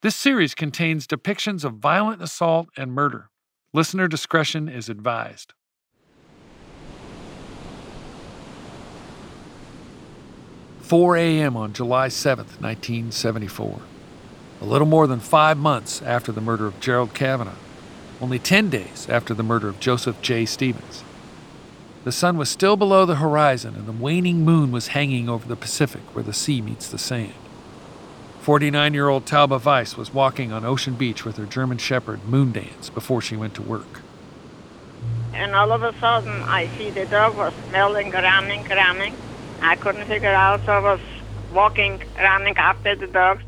This series contains depictions of violent assault and murder. Listener discretion is advised. Four a.m. on July 7th, 1974. A little more than five months after the murder of Gerald Kavanagh, only 10 days after the murder of Joseph J. Stevens. The sun was still below the horizon, and the waning moon was hanging over the Pacific where the sea meets the sand. 49 year old Tauba Weiss was walking on Ocean Beach with her German Shepherd Moondance before she went to work. And all of a sudden, I see the dog was smelling, running, running. I couldn't figure out, so I was walking, running after the dog.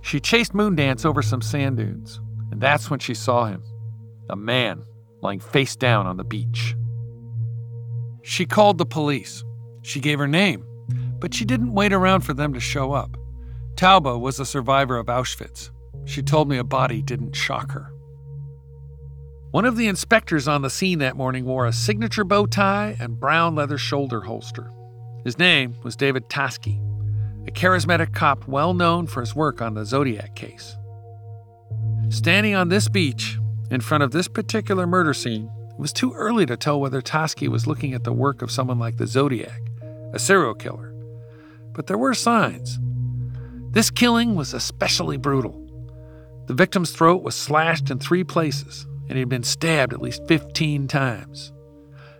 She chased Moondance over some sand dunes, and that's when she saw him a man lying face down on the beach. She called the police. She gave her name, but she didn't wait around for them to show up. Tauba was a survivor of Auschwitz. She told me a body didn't shock her. One of the inspectors on the scene that morning wore a signature bow tie and brown leather shoulder holster. His name was David Toschi, a charismatic cop well known for his work on the Zodiac case. Standing on this beach, in front of this particular murder scene, it was too early to tell whether Toschi was looking at the work of someone like the Zodiac, a serial killer. But there were signs. This killing was especially brutal. The victim's throat was slashed in three places, and he had been stabbed at least 15 times.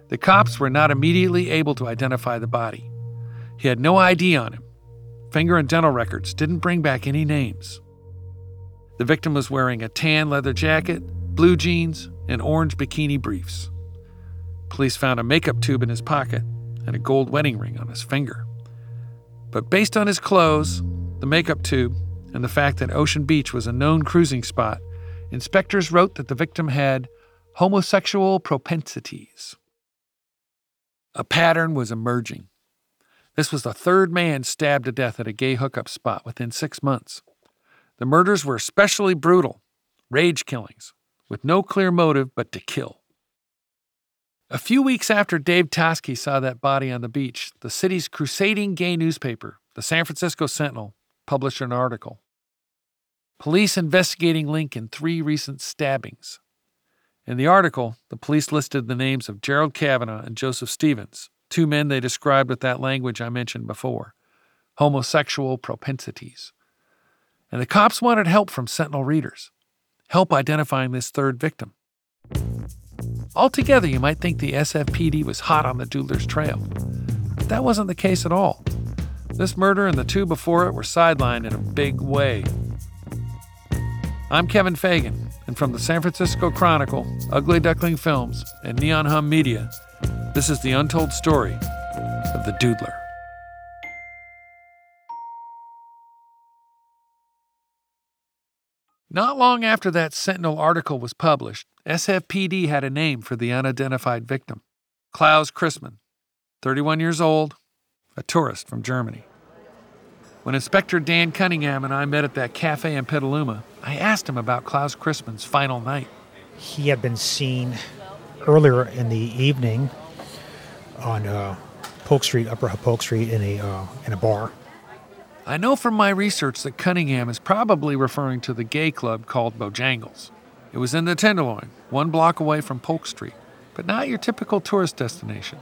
The cops were not immediately able to identify the body. He had no ID on him. Finger and dental records didn't bring back any names. The victim was wearing a tan leather jacket, blue jeans, and orange bikini briefs. Police found a makeup tube in his pocket and a gold wedding ring on his finger. But based on his clothes, the makeup tube, and the fact that Ocean Beach was a known cruising spot, inspectors wrote that the victim had homosexual propensities. A pattern was emerging. This was the third man stabbed to death at a gay hookup spot within six months. The murders were especially brutal, rage killings, with no clear motive but to kill. A few weeks after Dave Toschi saw that body on the beach, the city's crusading gay newspaper, the San Francisco Sentinel, published an article. Police investigating link in three recent stabbings. In the article, the police listed the names of Gerald Kavanagh and Joseph Stevens, two men they described with that language I mentioned before homosexual propensities. And the cops wanted help from Sentinel readers help identifying this third victim. Altogether, you might think the SFPD was hot on the Doodler's trail. But that wasn't the case at all. This murder and the two before it were sidelined in a big way. I'm Kevin Fagan, and from the San Francisco Chronicle, Ugly Duckling Films, and Neon Hum Media, this is the untold story of the Doodler. Not long after that Sentinel article was published, SFPD had a name for the unidentified victim Klaus Christmann, 31 years old, a tourist from Germany. When Inspector Dan Cunningham and I met at that cafe in Petaluma, I asked him about Klaus Christmann's final night. He had been seen earlier in the evening on uh, Polk Street, Upper Polk Street, in a uh, in a bar. I know from my research that Cunningham is probably referring to the gay club called Bojangles. It was in the Tenderloin, one block away from Polk Street, but not your typical tourist destination.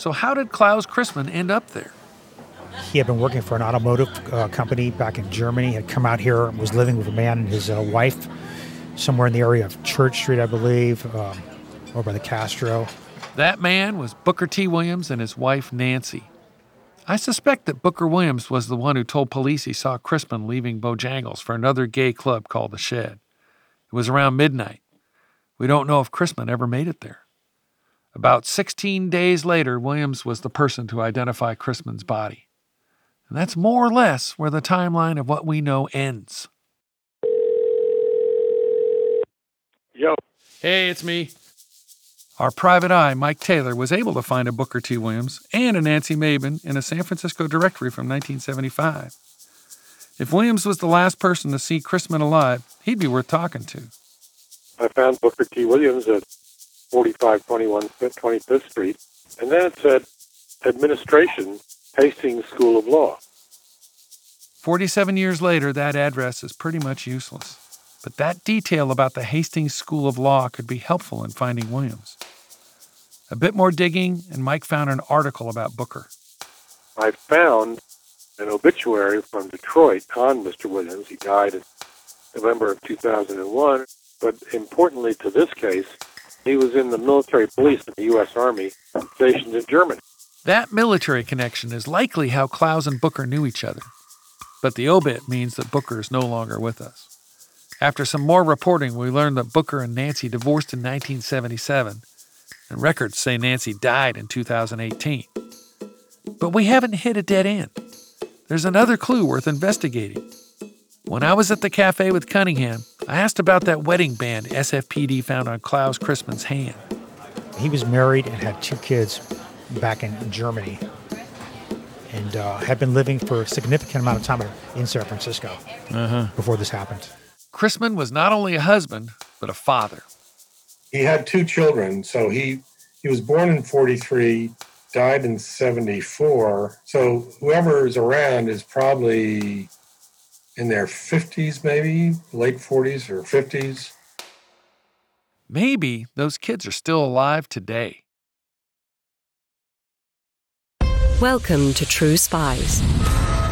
So, how did Klaus Christmann end up there? He had been working for an automotive uh, company back in Germany, had come out here, was living with a man and his uh, wife somewhere in the area of Church Street, I believe, um, over by the Castro. That man was Booker T. Williams and his wife, Nancy. I suspect that Booker Williams was the one who told police he saw Christmann leaving Bojangles for another gay club called The Shed. It was around midnight. We don't know if Christmann ever made it there. About 16 days later, Williams was the person to identify Christmann's body. And that's more or less where the timeline of what we know ends. Yo. Hey, it's me. Our private eye, Mike Taylor, was able to find a Booker T. Williams and a Nancy Mabin in a San Francisco directory from 1975. If Williams was the last person to see Christmann alive, he'd be worth talking to. I found Booker T. Williams at 4521 25th Street, and then it said Administration, Hastings School of Law. 47 years later, that address is pretty much useless. But that detail about the Hastings School of Law could be helpful in finding Williams. A bit more digging, and Mike found an article about Booker. I found an obituary from Detroit on Mr. Williams. He died in November of 2001. But importantly to this case, he was in the military police of the U.S. Army stationed in Germany. That military connection is likely how Klaus and Booker knew each other. But the obit means that Booker is no longer with us. After some more reporting, we learned that Booker and Nancy divorced in 1977, and records say Nancy died in 2018. But we haven't hit a dead end. There's another clue worth investigating. When I was at the cafe with Cunningham, I asked about that wedding band SFPD found on Klaus Christmann's hand. He was married and had two kids back in Germany and uh, had been living for a significant amount of time in San Francisco Uh-huh. before this happened. Christmann was not only a husband, but a father. he had two children. So he he was born in 43, died in 74. So whoever is around is probably in their 50s, maybe late 40s or 50s. Maybe those kids are still alive today. Welcome to True Spies,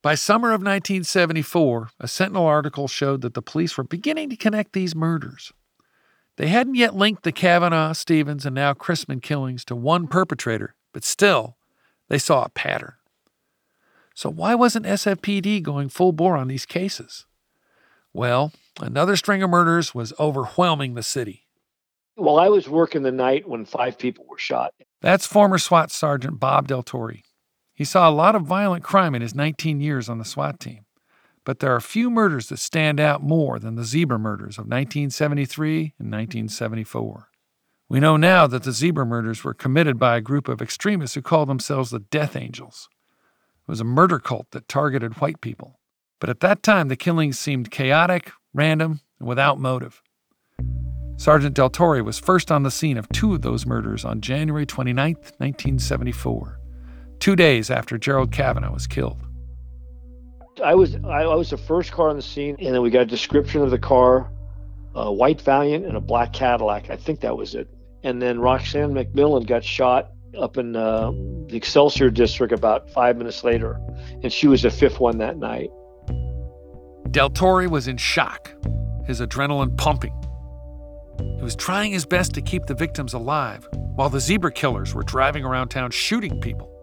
By summer of 1974, a Sentinel article showed that the police were beginning to connect these murders. They hadn't yet linked the Kavanaugh, Stevens, and now Christmann killings to one perpetrator, but still, they saw a pattern. So why wasn't SFPD going full bore on these cases? Well, another string of murders was overwhelming the city. Well, I was working the night when five people were shot. That's former SWAT Sergeant Bob Del Torre. He saw a lot of violent crime in his 19 years on the SWAT team, but there are few murders that stand out more than the zebra murders of 1973 and 1974. We know now that the zebra murders were committed by a group of extremists who called themselves the Death Angels. It was a murder cult that targeted white people. But at that time, the killings seemed chaotic, random, and without motive. Sergeant Del Torre was first on the scene of two of those murders on January 29, 1974, two days after Gerald Kavanaugh was killed. I was I, I was the first car on the scene, and then we got a description of the car, a white Valiant and a black Cadillac. I think that was it. And then Roxanne McMillian got shot up in uh, the Excelsior district about five minutes later, and she was the fifth one that night. Del Torre was in shock, his adrenaline pumping. He was trying his best to keep the victims alive while the zebra killers were driving around town shooting people.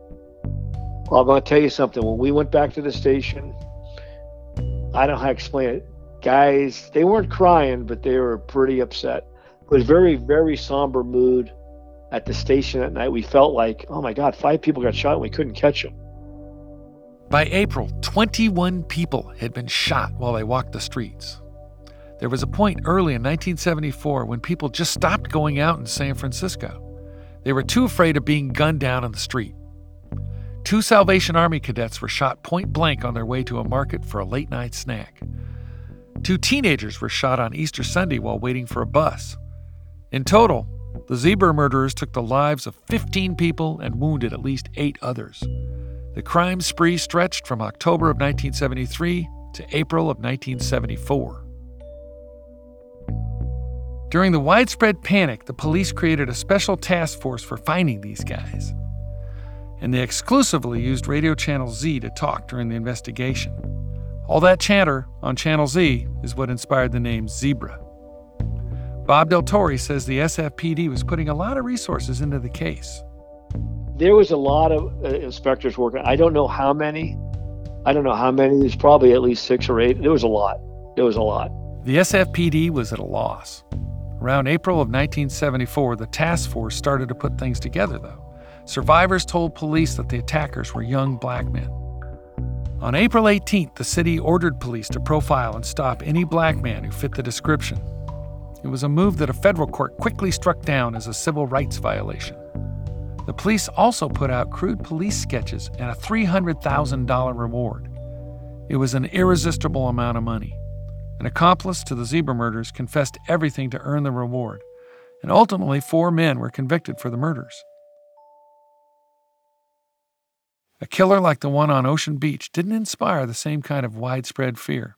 Well, I'm going to tell you something. When we went back to the station, I don't know how to explain it. Guys, they weren't crying, but they were pretty upset. It was very, very somber mood at the station that night. We felt like, oh my God, five people got shot and we couldn't catch them. By April, 21 people had been shot while they walked the streets. There was a point early in 1974 when people just stopped going out in San Francisco. They were too afraid of being gunned down on the street. Two Salvation Army cadets were shot point blank on their way to a market for a late night snack. Two teenagers were shot on Easter Sunday while waiting for a bus. In total, the zebra murderers took the lives of 15 people and wounded at least eight others. The crime spree stretched from October of 1973 to April of 1974. During the widespread panic, the police created a special task force for finding these guys. And they exclusively used Radio Channel Z to talk during the investigation. All that chatter on Channel Z is what inspired the name Zebra. Bob Del Torre says the SFPD was putting a lot of resources into the case. There was a lot of uh, inspectors working. I don't know how many. I don't know how many. There's probably at least six or eight. There was a lot. There was a lot. The SFPD was at a loss. Around April of 1974, the task force started to put things together, though. Survivors told police that the attackers were young black men. On April 18th, the city ordered police to profile and stop any black man who fit the description. It was a move that a federal court quickly struck down as a civil rights violation. The police also put out crude police sketches and a $300,000 reward. It was an irresistible amount of money. An accomplice to the zebra murders confessed everything to earn the reward, and ultimately, four men were convicted for the murders. A killer like the one on Ocean Beach didn't inspire the same kind of widespread fear.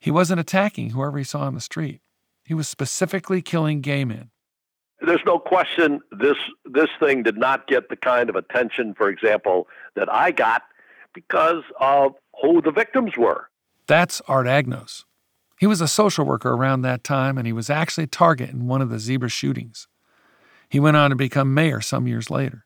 He wasn't attacking whoever he saw on the street. He was specifically killing gay men. There's no question this this thing did not get the kind of attention, for example, that I got because of who the victims were. That's Art Agnos. He was a social worker around that time, and he was actually a target in one of the zebra shootings. He went on to become mayor some years later.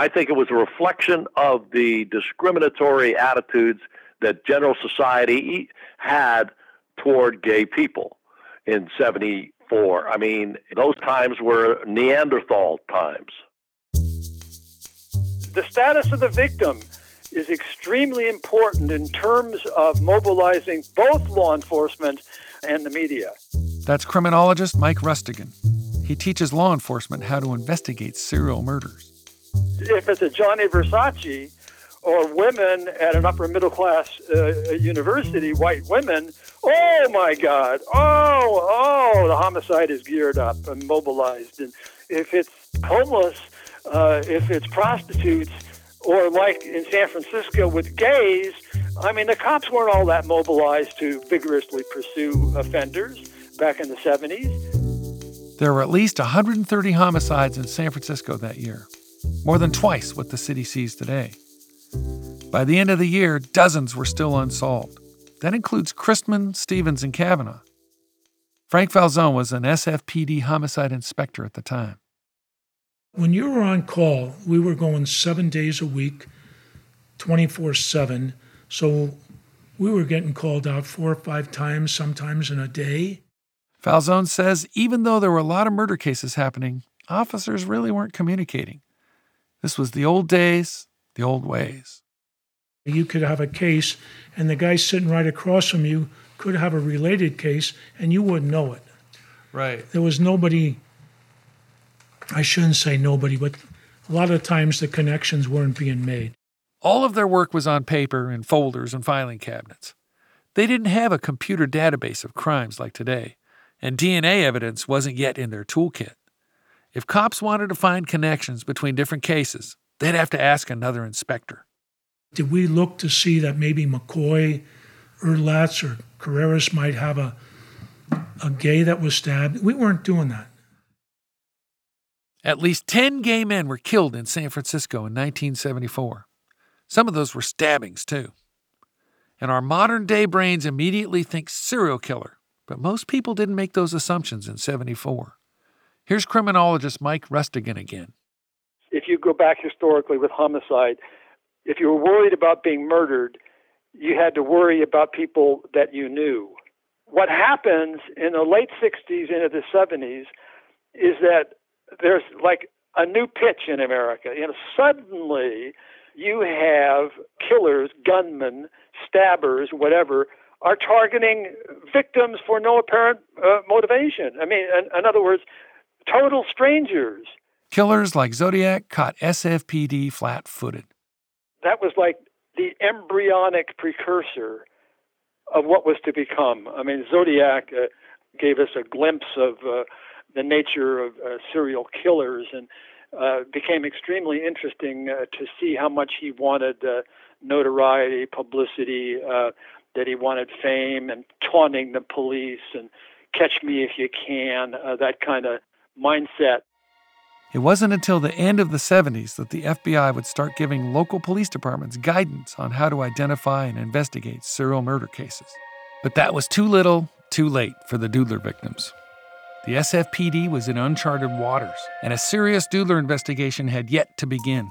I think it was a reflection of the discriminatory attitudes that general society had toward gay people in 74. I mean, those times were Neanderthal times. The status of the victim is extremely important in terms of mobilizing both law enforcement and the media. That's criminologist Mike Rustigan. He teaches law enforcement how to investigate serial murders. If it's a Gianni Versace or women at an upper middle class uh, university, white women, oh my God, oh, oh, the homicide is geared up and mobilized. And if it's homeless, uh, if it's prostitutes, or like in San Francisco with gays, I mean, the cops weren't all that mobilized to vigorously pursue offenders back in the 70s. There were at least 130 homicides in San Francisco that year, more than twice what the city sees today. By the end of the year, dozens were still unsolved. That includes Christman, Stevens, and Kavanaugh. Frank Falzone was an SFPD homicide inspector at the time. When you were on call, we were going seven days a week, 24 7. So we were getting called out four or five times, sometimes in a day. Falzone says even though there were a lot of murder cases happening, officers really weren't communicating. This was the old days, the old ways. You could have a case, and the guy sitting right across from you could have a related case, and you wouldn't know it. Right. There was nobody I shouldn't say nobody, but a lot of times the connections weren't being made. All of their work was on paper in folders and filing cabinets. They didn't have a computer database of crimes like today, and DNA evidence wasn't yet in their toolkit. If cops wanted to find connections between different cases, they'd have to ask another inspector. Did we look to see that maybe McCoy, Erlatz, or Carreras might have a, a gay that was stabbed? We weren't doing that. At least 10 gay men were killed in San Francisco in 1974. Some of those were stabbings, too. And our modern day brains immediately think serial killer, but most people didn't make those assumptions in 74. Here's criminologist Mike Rustigan again. If you go back historically with homicide, if you were worried about being murdered, you had to worry about people that you knew. What happens in the late 60s into the 70s is that there's like a new pitch in America. You know, suddenly you have killers, gunmen, stabbers, whatever, are targeting victims for no apparent uh, motivation. I mean, in, in other words, total strangers. Killers like Zodiac caught SFPD flat footed. That was like the embryonic precursor of what was to become. I mean, Zodiac uh, gave us a glimpse of uh, the nature of uh, serial killers and uh, became extremely interesting uh, to see how much he wanted uh, notoriety, publicity, uh, that he wanted fame and taunting the police and catch me if you can, uh, that kind of mindset. It wasn't until the end of the 70s that the FBI would start giving local police departments guidance on how to identify and investigate serial murder cases. But that was too little, too late for the Doodler victims. The SFPD was in uncharted waters, and a serious Doodler investigation had yet to begin.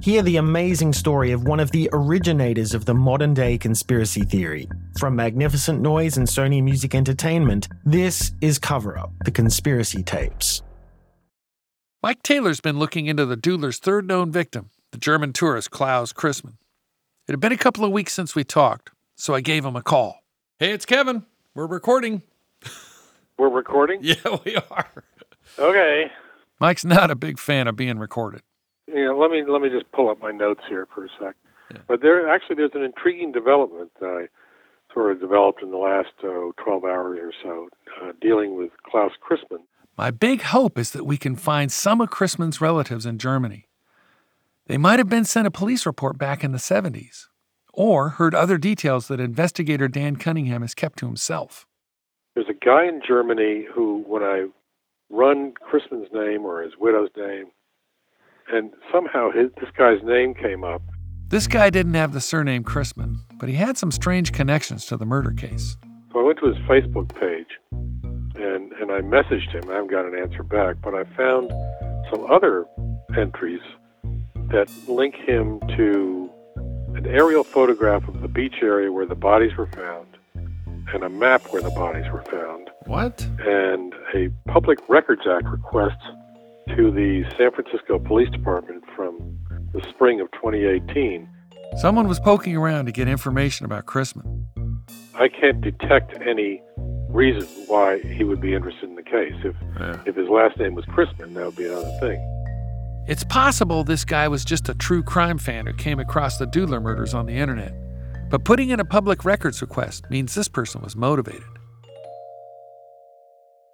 Hear the amazing story of one of the originators of the modern day conspiracy theory. From Magnificent Noise and Sony Music Entertainment, this is Cover Up The Conspiracy Tapes. Mike Taylor's been looking into the Doodler's third known victim, the German tourist Klaus Christmann. It had been a couple of weeks since we talked, so I gave him a call. Hey, it's Kevin. We're recording. We're recording? Yeah, we are. Okay. Mike's not a big fan of being recorded. You know, let me let me just pull up my notes here for a sec. Yeah. But there actually there's an intriguing development that I sort of developed in the last uh, 12 hours or so, uh, dealing with Klaus Christmann. My big hope is that we can find some of Christmann's relatives in Germany. They might have been sent a police report back in the 70s, or heard other details that investigator Dan Cunningham has kept to himself. There's a guy in Germany who, when I run Christmann's name or his widow's name, and somehow his, this guy's name came up. This guy didn't have the surname Christmann, but he had some strange connections to the murder case. So I went to his Facebook page and, and I messaged him. I haven't got an answer back, but I found some other entries that link him to an aerial photograph of the beach area where the bodies were found and a map where the bodies were found. What? And a Public Records Act request to the San Francisco Police Department from the spring of 2018. Someone was poking around to get information about Christmann. I can't detect any reason why he would be interested in the case. If yeah. if his last name was Christmann, that would be another thing. It's possible this guy was just a true crime fan who came across the Doodler murders on the internet. But putting in a public records request means this person was motivated.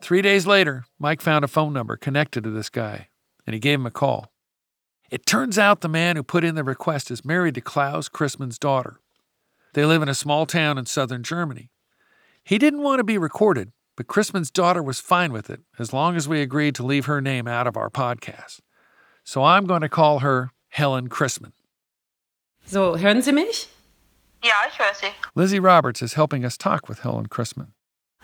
Three days later, Mike found a phone number connected to this guy, and he gave him a call. It turns out the man who put in the request is married to Klaus Christmann's daughter. They live in a small town in southern Germany. He didn't want to be recorded, but Christmann's daughter was fine with it as long as we agreed to leave her name out of our podcast. So I'm going to call her Helen Christmann. So, hören Sie mich? Ja, ich höre Sie. Lizzie Roberts is helping us talk with Helen Christmann.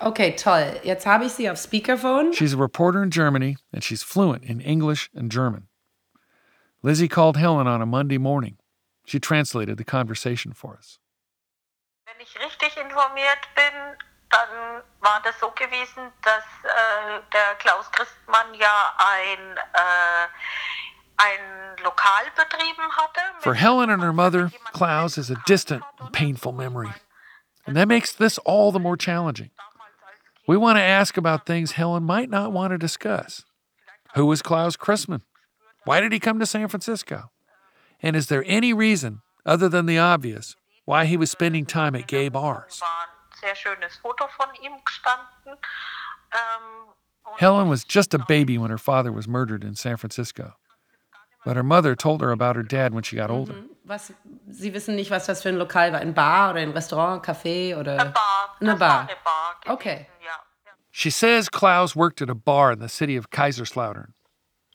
Okay, toll. Jetzt habe ich sie auf Speakerphone. She's a reporter in Germany and she's fluent in English and German. Lizzie called Helen on a Monday morning. She translated the conversation for us. Wenn ich richtig informiert bin, dann war das so gewesen, dass äh, der Klaus Christmann ja ein äh, ein Lokal betrieben hatte. For Helen and her mother, Klaus is a distant and painful memory. And that makes this all the more challenging. We want to ask about things Helen might not want to discuss. Who was Klaus Christmann? Why did he come to San Francisco? And is there any reason, other than the obvious, why he was spending time at gay bars? Helen was just a baby when her father was murdered in San Francisco. But her mother told her about her dad when she got older. Mhm. Was, Sie wissen nicht, was das für ein Lokal war? Ein Bar oder ein Restaurant, Café oder? Eine Bar. Eine Bar. War eine Bar Okay. Ja. She says Klaus worked at a bar in the city of Kaiserslautern.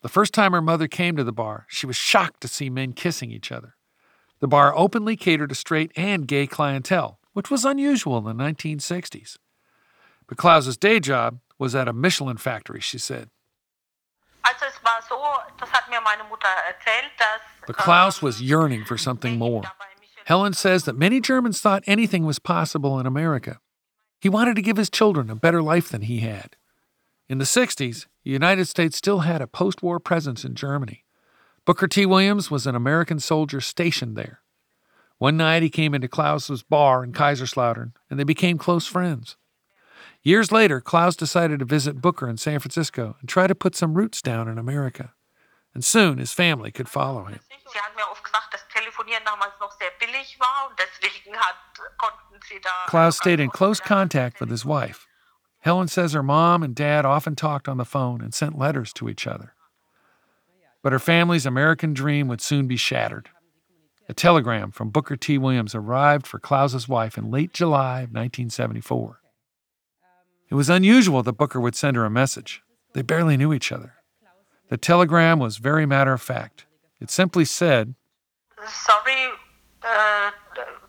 The first time her mother came to the bar, she was shocked to see men kissing each other. The bar openly catered to straight and gay clientele, which was unusual in the 1960s. But Klaus's day job was at a Michelin factory, she said. War so, das hat mir meine Mutter erzählt, dass But Klaus was yearning for something more. Helen says that many Germans thought anything was possible in America. He wanted to give his children a better life than he had. In the 60s, the United States still had a post war presence in Germany. Booker T. Williams was an American soldier stationed there. One night he came into Klaus's bar in Kaiserslautern, and they became close friends. Years later, Klaus decided to visit Booker in San Francisco and try to put some roots down in America. And soon his family could follow him. sie hat mir oft gesagt, dass Telefonieren damals noch sehr billig war und deswegen hat, konnten sie da. Klaus stayed in close contact with his wife. Helen says her mom and dad often talked on the phone and sent letters to each other. But her family's American dream would soon be shattered. A telegram from Booker T. Williams arrived for Klaus's wife in late July of 1974. It was unusual that Booker would send her a message. They barely knew each other. The telegram was very matter of fact. It simply said, Sorry uh,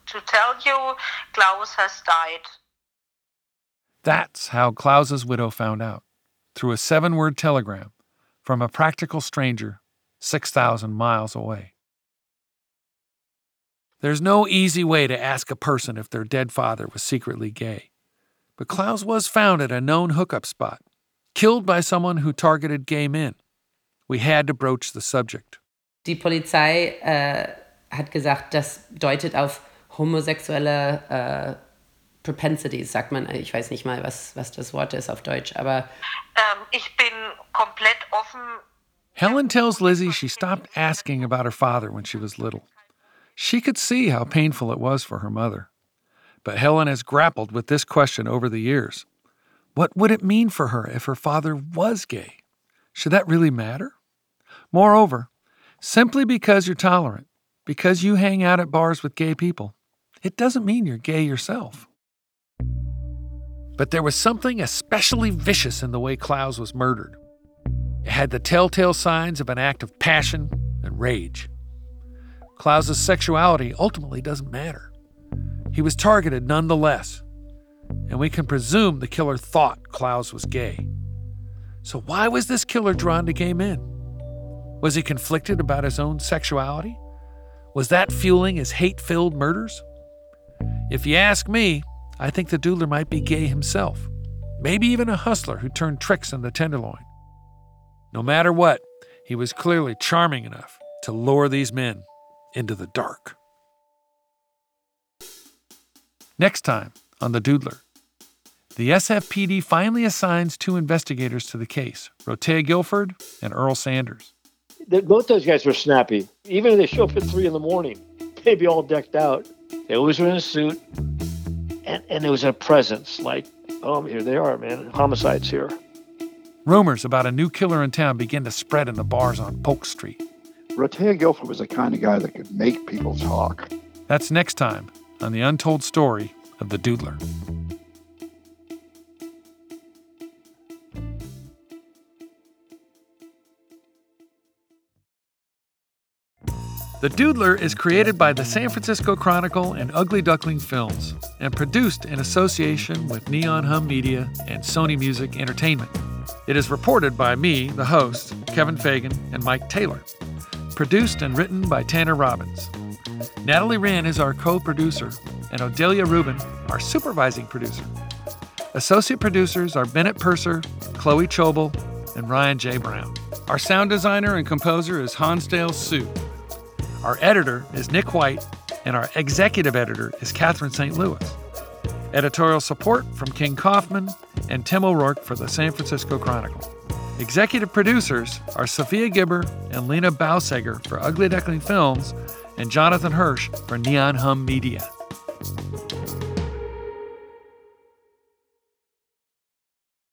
to tell you, Klaus has died. That's how Klaus's widow found out through a seven word telegram from a practical stranger 6,000 miles away. There's no easy way to ask a person if their dead father was secretly gay. But Klaus was found at a known hookup spot, killed by someone who targeted gay men. We had to broach the subject. Die Polizei äh, hat gesagt, das deutet auf homosexuelle äh, Propensities, sagt man. Ich weiß nicht mal, was, was das Wort ist auf Deutsch, aber Ähm, ich bin komplett offen. Helen tells Lizzie she stopped asking about her father when she was little. She could see how painful it was for her mother. But Helen has grappled with this question over the years. What would it mean for her if her father was gay? Should that really matter? Moreover, simply because you're tolerant, because you hang out at bars with gay people, it doesn't mean you're gay yourself. But there was something especially vicious in the way Klaus was murdered. It had the telltale signs of an act of passion and rage. Klaus's sexuality ultimately doesn't matter. He was targeted nonetheless, and we can presume the killer thought Klaus was gay. So, why was this killer drawn to gay men? Was he conflicted about his own sexuality? Was that fueling his hate filled murders? If you ask me, I think the doodler might be gay himself, maybe even a hustler who turned tricks in the Tenderloin. No matter what, he was clearly charming enough to lure these men into the dark. Next time on The Doodler, the SFPD finally assigns two investigators to the case Rotea Gilford and Earl Sanders. They- both those guys were snappy. Even if they show up at three in the morning, they'd be all decked out. They always were in a suit, and and there was a presence. Like, oh, here they are, man. Homicides here. Rumors about a new killer in town began to spread in the bars on Polk Street. Rotea Gilford was the kind of guy that could make people talk. That's next time on the untold story of the Doodler. The Doodler is created by the San Francisco Chronicle and Ugly Duckling Films and produced in association with Neon Hum Media and Sony Music Entertainment. It is reported by me, the host, Kevin Fagan, and Mike Taylor. Produced and written by Tanner Robbins. Natalie Wren is our co producer, and Odelia Rubin, our supervising producer. Associate producers are Bennett Purser, Chloe Chobel, and Ryan J. Brown. Our sound designer and composer is Hansdale Hsu. Our editor is Nick White, and our executive editor is Catherine St. Louis. Editorial support from King Kaufman and Tim O'Rourke for the San Francisco Chronicle. Executive producers are Sophia Gibber and Lena Bauseger for Ugly Duckling Films and Jonathan Hirsch for Neon Hum Media.